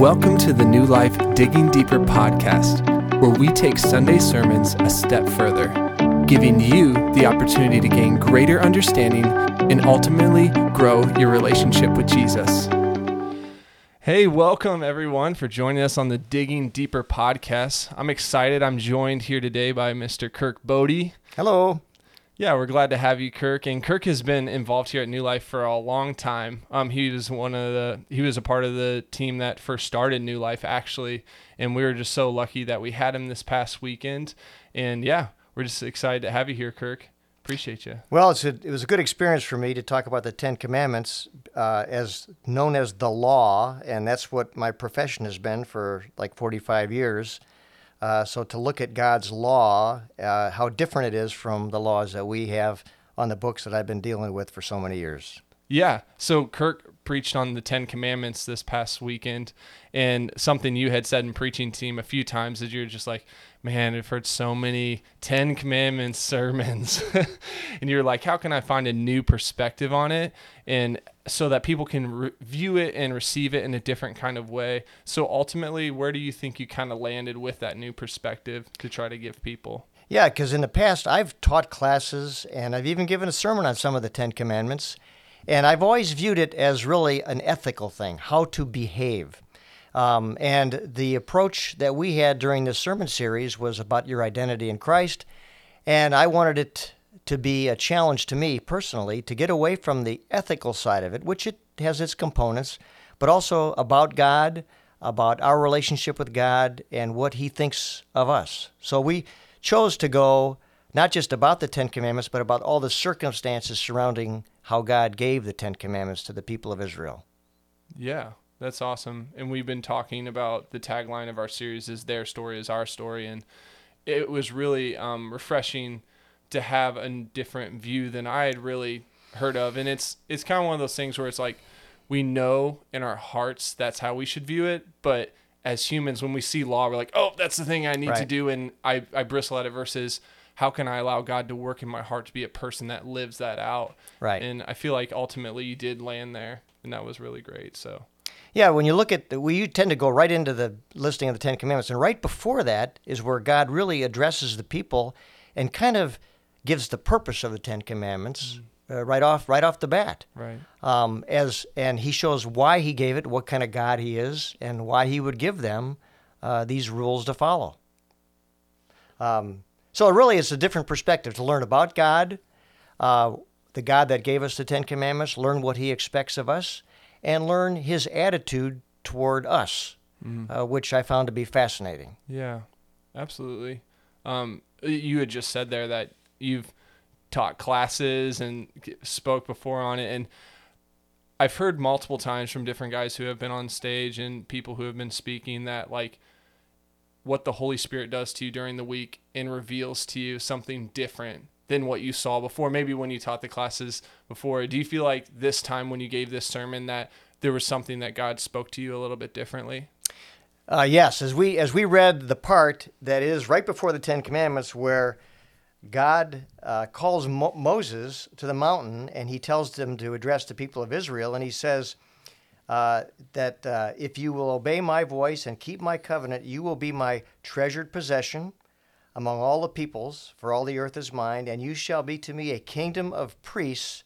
Welcome to the New Life Digging Deeper podcast, where we take Sunday sermons a step further, giving you the opportunity to gain greater understanding and ultimately grow your relationship with Jesus. Hey, welcome everyone for joining us on the Digging Deeper podcast. I'm excited. I'm joined here today by Mr. Kirk Bode. Hello. Yeah, we're glad to have you, Kirk. And Kirk has been involved here at New Life for a long time. Um, he was one of the he was a part of the team that first started New Life actually, and we were just so lucky that we had him this past weekend. And yeah, we're just excited to have you here, Kirk. Appreciate you. Well, it's a, it was a good experience for me to talk about the Ten Commandments, uh, as known as the law, and that's what my profession has been for like 45 years. Uh, so to look at God's law, uh, how different it is from the laws that we have on the books that I've been dealing with for so many years. Yeah. So Kirk preached on the Ten Commandments this past weekend, and something you had said in preaching team a few times is you're just like, man, I've heard so many Ten Commandments sermons, and you're like, how can I find a new perspective on it, and so that people can re- view it and receive it in a different kind of way. So ultimately, where do you think you kind of landed with that new perspective to try to give people? Yeah, because in the past I've taught classes and I've even given a sermon on some of the Ten Commandments. And I've always viewed it as really an ethical thing, how to behave. Um, and the approach that we had during this sermon series was about your identity in Christ. And I wanted it to be a challenge to me personally to get away from the ethical side of it, which it has its components, but also about God, about our relationship with God, and what He thinks of us. So we chose to go not just about the Ten Commandments, but about all the circumstances surrounding how God gave the Ten Commandments to the people of Israel. Yeah, that's awesome. And we've been talking about the tagline of our series is "Their story is our story," and it was really um, refreshing to have a different view than I had really heard of. And it's it's kind of one of those things where it's like we know in our hearts that's how we should view it, but as humans, when we see law, we're like, "Oh, that's the thing I need right. to do," and I I bristle at it. Versus how can I allow God to work in my heart to be a person that lives that out? Right. And I feel like ultimately you did land there, and that was really great. So. Yeah, when you look at the, we tend to go right into the listing of the Ten Commandments, and right before that is where God really addresses the people and kind of gives the purpose of the Ten Commandments. Mm. Uh, right off, right off the bat. Right. Um, as and he shows why he gave it, what kind of God he is, and why he would give them uh, these rules to follow. Um, so really, it's a different perspective to learn about God, uh, the God that gave us the Ten Commandments, learn what He expects of us, and learn His attitude toward us, mm-hmm. uh, which I found to be fascinating. Yeah, absolutely. Um, you had just said there that you've taught classes and spoke before on it, and I've heard multiple times from different guys who have been on stage and people who have been speaking that like what the Holy Spirit does to you during the week and reveals to you something different than what you saw before. Maybe when you taught the classes before. Do you feel like this time when you gave this sermon that there was something that God spoke to you a little bit differently? Uh, yes, as we as we read the part that is right before the Ten Commandments, where God uh, calls Mo- Moses to the mountain and he tells them to address the people of Israel, and he says, uh, that uh, if you will obey my voice and keep my covenant, you will be my treasured possession among all the peoples, for all the earth is mine, and you shall be to me a kingdom of priests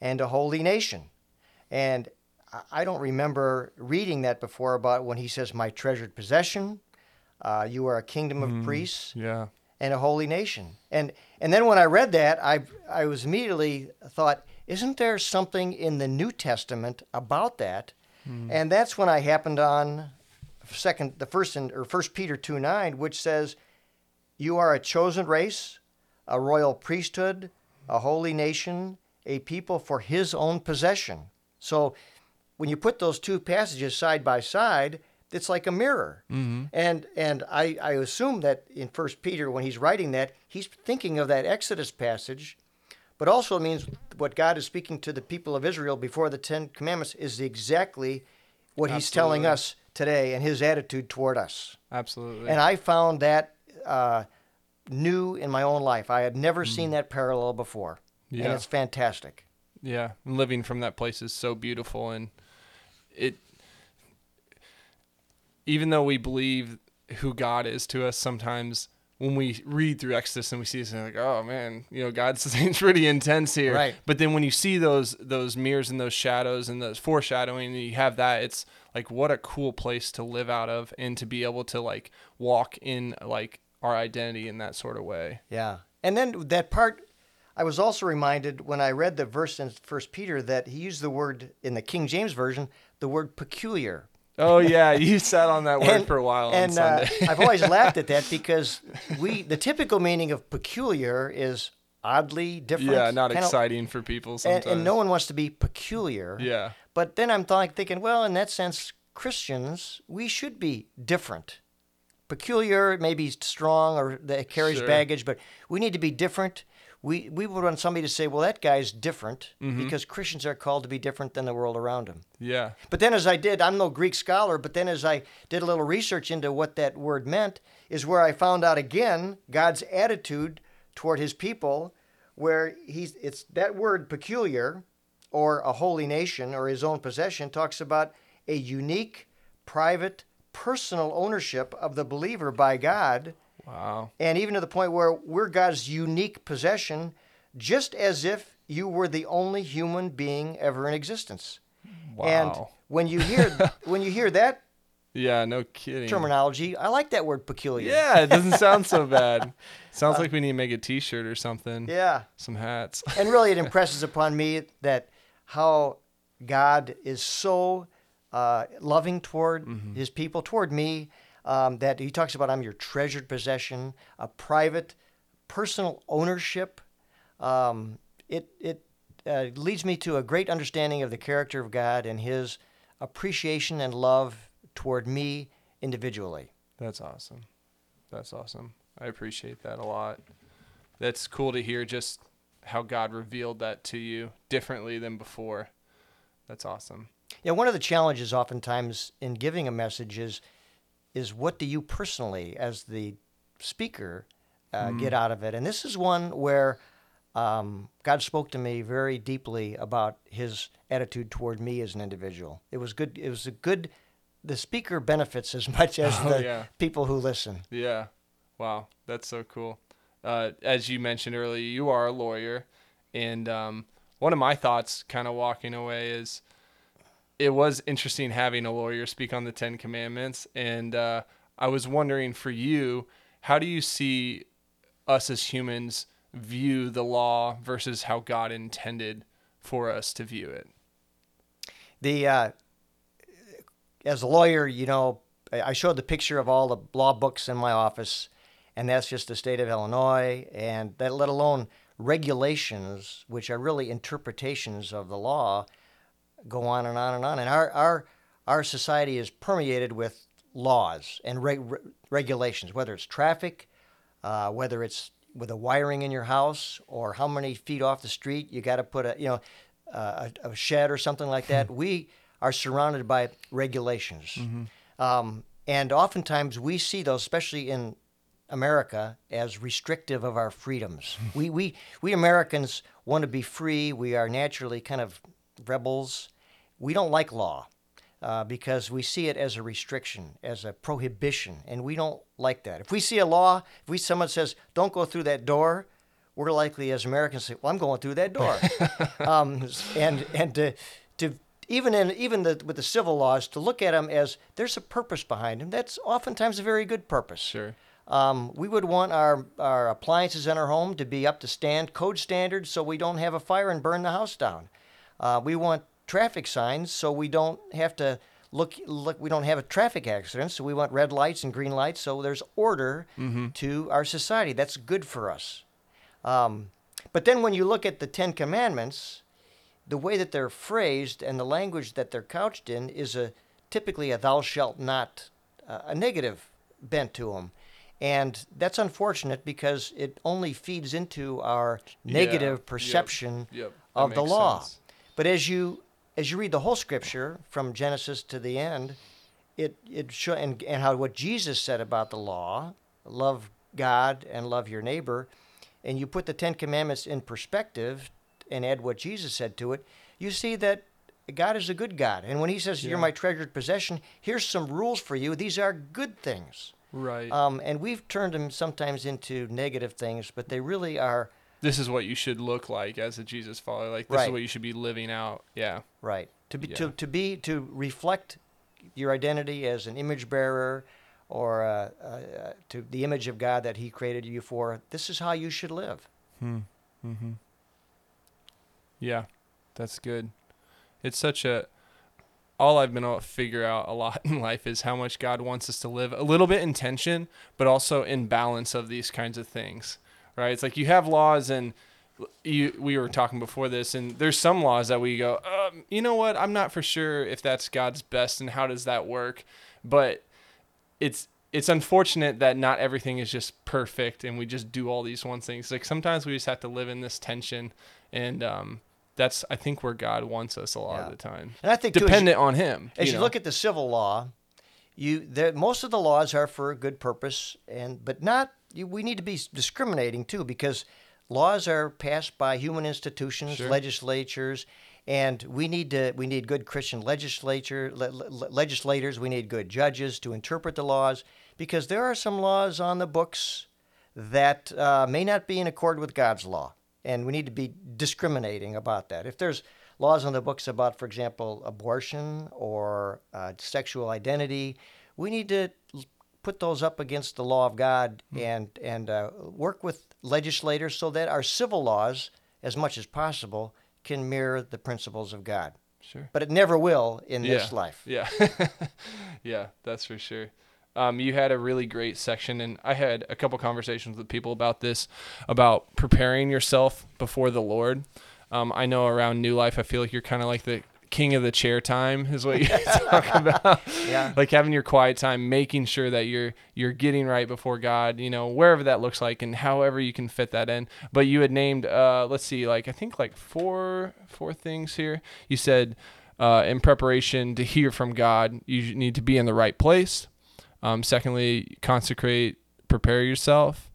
and a holy nation. And I don't remember reading that before about when he says, My treasured possession, uh, you are a kingdom of mm, priests yeah. And a holy nation. And, and then when I read that, I, I was immediately thought, isn't there something in the New Testament about that? Mm. And that's when I happened on second the first in, or first Peter 2 9, which says, You are a chosen race, a royal priesthood, a holy nation, a people for his own possession. So when you put those two passages side by side, it's like a mirror. Mm-hmm. And and I, I assume that in First Peter, when he's writing that, he's thinking of that Exodus passage but also it means what God is speaking to the people of Israel before the Ten Commandments is exactly what Absolutely. He's telling us today and His attitude toward us. Absolutely. And I found that uh, new in my own life. I had never mm. seen that parallel before. Yeah. And it's fantastic. Yeah. living from that place is so beautiful. And it, even though we believe who God is to us, sometimes when we read through Exodus and we see this, and like, oh man, you know, God's pretty intense here. Right. But then when you see those those mirrors and those shadows and those foreshadowing, and you have that, it's like what a cool place to live out of and to be able to like walk in like our identity in that sort of way. Yeah. And then that part, I was also reminded when I read the verse in First Peter that he used the word in the King James version, the word peculiar. Oh yeah, you sat on that word And- for a while and on uh. I've always laughed at that because we the typical meaning of peculiar is oddly different. yeah, not kinda- exciting for people And, sometimes. and no one wants to be peculiar. Yeah. But then I'm th- thinking, well, in that sense, Christians, we should be different. Peculiar, maybe strong or that carries Sure. baggage, but we need to be different. We, we would want somebody to say, well, that guy's different Mm-hmm. because Christians are called to be different than the world around them. Yeah. But then, as I did, I'm no Greek scholar, but then as I did a little research into what that word meant, is where I found out again God's attitude toward his people, where he's, it's that word peculiar or a holy nation or his own possession talks about a unique, private, personal ownership of the believer by God Wow. and even to the point where we're God's unique possession, just as if you were the only human being ever in existence. Wow. And when you hear when you hear that Yeah, no kidding. terminology, I like that word peculiar. Yeah, it doesn't sound so bad. Sounds like we need to make a T-shirt or something. Yeah. Some hats. And really, it impresses upon me that how God is so uh, loving toward His people, toward me, um, that He talks about I'm your treasured possession, a private, personal ownership. Um, it it uh, leads me to a great understanding of the character of God and His appreciation and love toward me individually. That's awesome. That's awesome. I appreciate that a lot. That's cool to hear just how God revealed that to you differently than before. That's awesome. Yeah, one of the challenges oftentimes in giving a message is, is what do you personally, as the speaker, uh, get out of it? And this is one where um, God spoke to me very deeply about His attitude toward me as an individual. It was good. It was a good. The speaker benefits as much as Oh, the yeah. people who listen. Yeah. Wow. That's so cool. Uh, as you mentioned earlier, you are a lawyer. And um, one of my thoughts kind of walking away is it was interesting having a lawyer speak on the Ten Commandments. And uh, I was wondering for you, how do you see us as humans view the law versus how God intended for us to view it? The uh, as a lawyer, you know, I showed the picture of all the law books in my office, and that's just the state of Illinois, and that let alone regulations, which are really interpretations of the law, go on and on and on. And our our our society is permeated with laws and reg- re- regulations, whether it's traffic, uh, whether it's with a wiring in your house, or how many feet off the street you got to put a you know uh, a, a shed or something like that. we are surrounded by regulations, um, and oftentimes we see those, especially in America, as restrictive of our freedoms. we we we Americans want to be free. We are naturally kind of rebels. We don't like law uh, because we see it as a restriction, as a prohibition, and we don't like that. If we see a law, if we someone says don't go through that door, we're likely as Americans to say, "Well, I'm going through that door," um, and and to to even in even the, with the civil laws to look at them as there's a purpose behind them. That's oftentimes a very good purpose. Sure. Um, we would want our, our appliances in our home to be up to stand code standards so we don't have a fire and burn the house down. Uh, we want traffic signs so we don't have to look, look we don't have a traffic accident so we want red lights and green lights so there's order to our society that's good for us um, but then when you look at the ten commandments the way that they're phrased and the language that they're couched in is a typically a thou shalt not uh, a negative bent to them and that's unfortunate because it only feeds into our negative Yep. perception Yep. That of the law sense. but as you as you read the whole scripture from genesis to the end it it show and, and how what jesus said about the law love god and love your neighbor and you put the ten commandments in perspective and add what jesus said to it you see that God is a good God, and when He says Yeah. you're my treasured possession, here's some rules for you. These are good things, Right. um, and we've turned them sometimes into negative things, but they really are this is what you should look like as a Jesus follower. Like this is what you should be living out. Yeah. right to be Yeah. to, to be to reflect your identity as an image bearer. Or uh, uh, uh, to the image of God that He created you for. This is how you should live. Hmm. Mm-hmm. Yeah, that's good. It's such a. All I've been able to figure out a lot in life is how much God wants us to live a little bit in tension, but also in balance of these kinds of things, right? It's like you have laws and you we were talking before this and there's some laws that we go um, you know what i'm not for sure if that's god's best and how does that work but it's it's unfortunate that not everything is just perfect and we just do all these one things like sometimes we just have to live in this tension and um that's i think where god wants us a lot Yeah. of the time And I think too, you- dependent on him As you, know? look at the civil law, you there most of the laws are for a good purpose, and but not. You, we need to be discriminating too, because laws are passed by human institutions, Sure. legislatures, and we need to we need good Christian legislature le, le- legislators. We need good judges to interpret the laws, because there are some laws on the books that uh, may not be in accord with God's law, and we need to be discriminating about that. If there's laws on the books about, for example, abortion or uh, sexual identity, we need to put those up against the law of God and and uh, work with legislators so that our civil laws, as much as possible, can mirror the principles of God. sure But it never will in yeah. this life. Yeah. yeah, that's for sure. Um, you had a really great section, and I had a couple conversations with people about this, about preparing yourself before the Lord. Um, I know around New Life, I feel like you're kind of like the king of the chair time, is what you talk about. Yeah. like having your quiet time, making sure that you're you're getting right before God, you know, wherever that looks like, and however you can fit that in. But you had named, uh, let's see, like I think like four four things here. You said uh, in preparation to hear from God, you need to be in the right place. Um, secondly, consecrate, prepare yourself.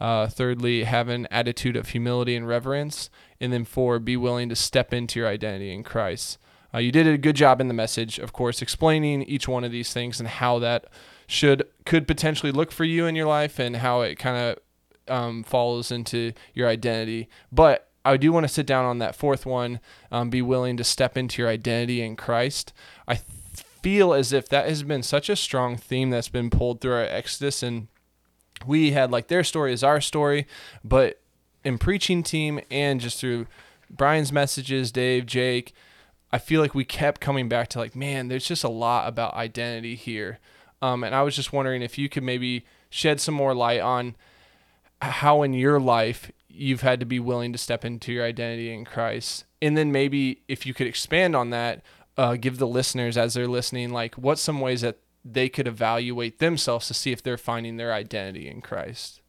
Uh, thirdly, have an attitude of humility and reverence. And then four, be willing to step into your identity in Christ. Uh, you did a good job in the message, of course, explaining each one of these things and how that should could potentially look for you in your life and how it kind of um, follows into your identity. But I do want to sit down on that fourth one. Um, be willing to step into your identity in Christ. I th- feel as if that has been such a strong theme that's been pulled through our Exodus, and we had like their story is our story, but in preaching team and just through Brian's messages, Dave, Jake, I feel like we kept coming back to like, man, there's just a lot about identity here. Um, and I was just wondering if you could maybe shed some more light on how in your life you've had to be willing to step into your identity in Christ. And then maybe if you could expand on that, uh, give the listeners as they're listening, like what some ways that they could evaluate themselves to see if they're finding their identity in Christ.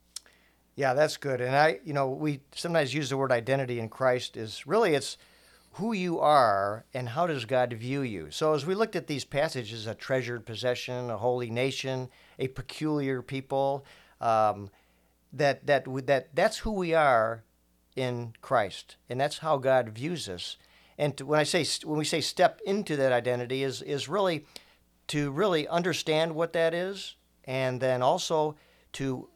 Yeah, that's good. And I, you know, we sometimes use the word identity in Christ is really it's who you are and how does God view you. So as we looked at these passages, a treasured possession, a holy nation, a peculiar people, um, that that that that's who we are in Christ, and that's how God views us. And to, when I say when we say step into that identity is is really to really understand what that is, and then also to,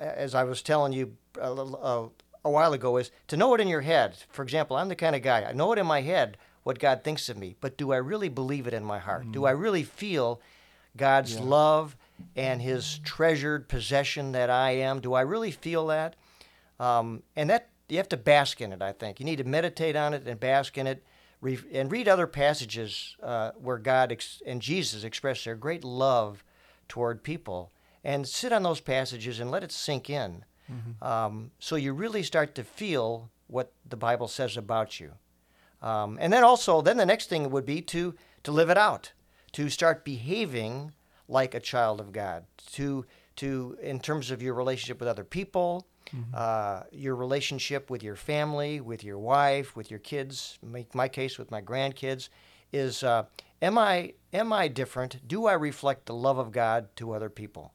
as I was telling you a, uh, a while ago, is to know it in your head. For example, I'm the kind of guy I know it in my head what God thinks of me, but do I really believe it in my heart? Do I really feel God's love and His treasured possession that I am? Do I really feel that? Um, and that you have to bask in it. I think you need to meditate on it and bask in it, re- and read other passages uh, where God ex- and Jesus express their great love toward people, and sit on those passages and let it sink in. Um, so you really start to feel what the Bible says about you. Um, and then also, then the next thing would be to to live it out, to start behaving like a child of God, to to in terms of your relationship with other people, uh, your relationship with your family, with your wife, with your kids. Make my case with my grandkids is: uh, Am I am I different? Do I reflect the love of God to other people?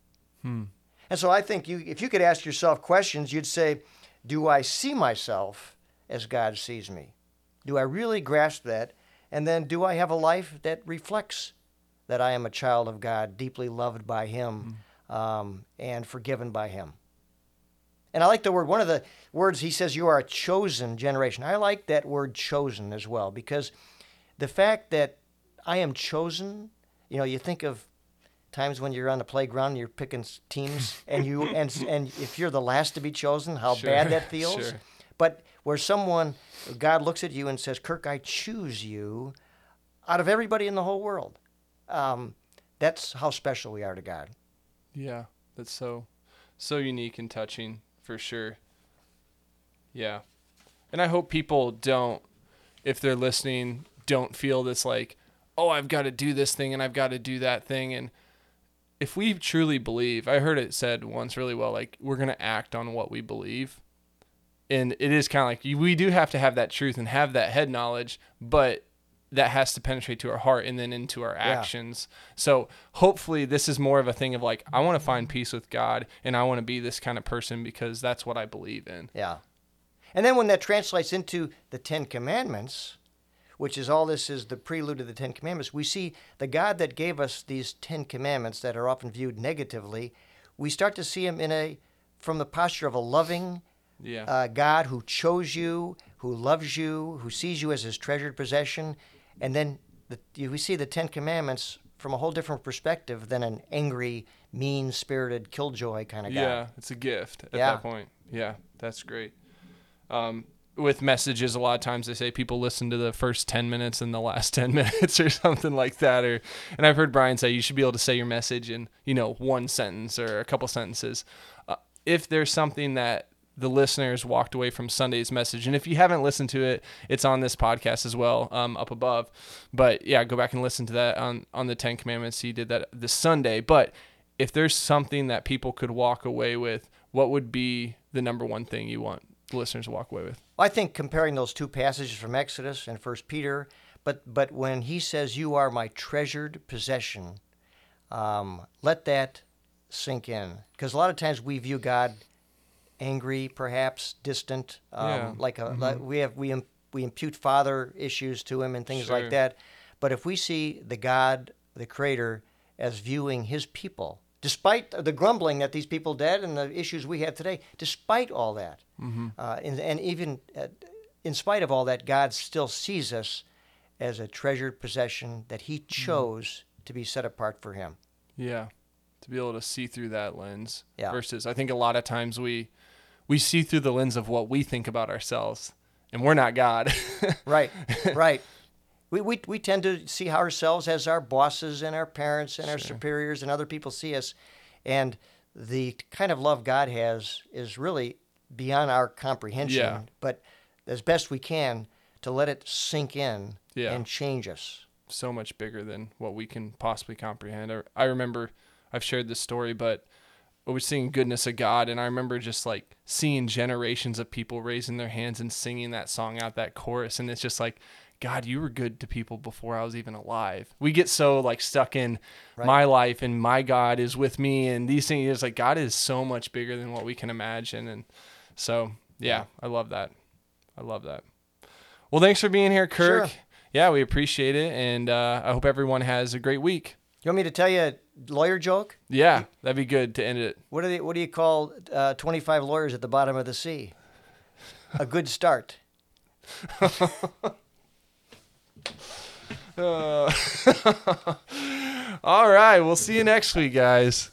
And so I think you, if you could ask yourself questions, you'd say, Do I see myself as God sees me? Do I really grasp that? And then, do I have a life that reflects that I am a child of God, deeply loved by Him, um, and forgiven by Him? And I like the word, one of the words he says, you are a chosen generation. I like that word chosen as well because the fact that I am chosen, you know, you think of times when you're on the playground, and you're picking teams, and you and and if you're the last to be chosen, how Sure, bad that feels. sure. But where someone, God looks at you and says, "Kirk, I choose you," out of everybody in the whole world, um, that's how special we are to God. Yeah, that's so so unique and touching for sure. Yeah. And I hope people don't if they're listening don't feel this like, "Oh, I've got to do this thing and I've got to do that thing." And if we truly believe, I heard it said once really well like we're going to act on what we believe. And it is kind of like we do have to have that truth and have that head knowledge, but that has to penetrate to our heart and then into our actions. So hopefully this is more of a thing of like I want to find peace with God and I want to be this kind of person because that's what I believe in. Yeah. And then when that translates into the Ten Commandments, which is all this is the prelude to the Ten Commandments, we see the God that gave us these Ten Commandments that are often viewed negatively, we start to see him in a from the posture of a loving Yeah. uh, God who chose you, who loves you, who sees you as his treasured possession, and then the, you, we see the Ten Commandments from a whole different perspective than an angry, mean-spirited, killjoy kind of guy. yeah, it's a gift at Yeah. that point. Yeah, that's great. Um, with messages, a lot of times they say people listen to the first 10 minutes and the last 10 minutes or something like that. Or, and I've heard Brian say you should be able to say your message in, you know, one sentence or a couple sentences. Uh, if there's something that the listeners walked away from Sunday's message, and if you haven't listened to it, it's on this podcast as well, um, up above. But yeah, go back and listen to that on, on the 10 Commandments. He did that this Sunday. But if there's something that people could walk away with, what would be the number one thing you want the listeners to walk away with? I think comparing those two passages from Exodus and First Peter, but but when he says, "You are my treasured possession," um, let that sink in, because a lot of times we view God angry, perhaps distant, um, Yeah. like a like we have we we impute father issues to him and things Sure. like that. But if we see the God, the Creator, as viewing His people, despite the grumbling that these people did and the issues we have today, despite all that, uh, and, and even uh, in spite of all that, God still sees us as a treasured possession that He chose to be set apart for Him. Yeah, to be able to see through that lens. Yeah. Versus, I think a lot of times we we see through the lens of what we think about ourselves, and we're not God. Right, right. We, we, we tend to see ourselves as our bosses and our parents and our superiors, and other people see us. And the kind of love God has is really beyond our comprehension. Yeah. But as best we can, to let it sink in Yeah. and change us. so much bigger than what we can possibly comprehend. I, I remember I've shared this story, but I was seeing goodness of God, and I remember just like seeing generations of people raising their hands and singing that song out, that chorus, and it's just like, God, you were good to people before I was even alive. We get so like stuck in Right. my life and my God is with me, and these things. It's like God is so much bigger than what we can imagine, and so yeah, I love that. I love that. Well, thanks for being here, Kirk. Sure. Yeah, we appreciate it, and uh, I hope everyone has a great week. You want me to tell you a lawyer joke? Yeah, that'd be good to end it. What do they, what do you call uh, 25 lawyers at the bottom of the sea? A good start. Uh, all right, we'll see you next week, guys.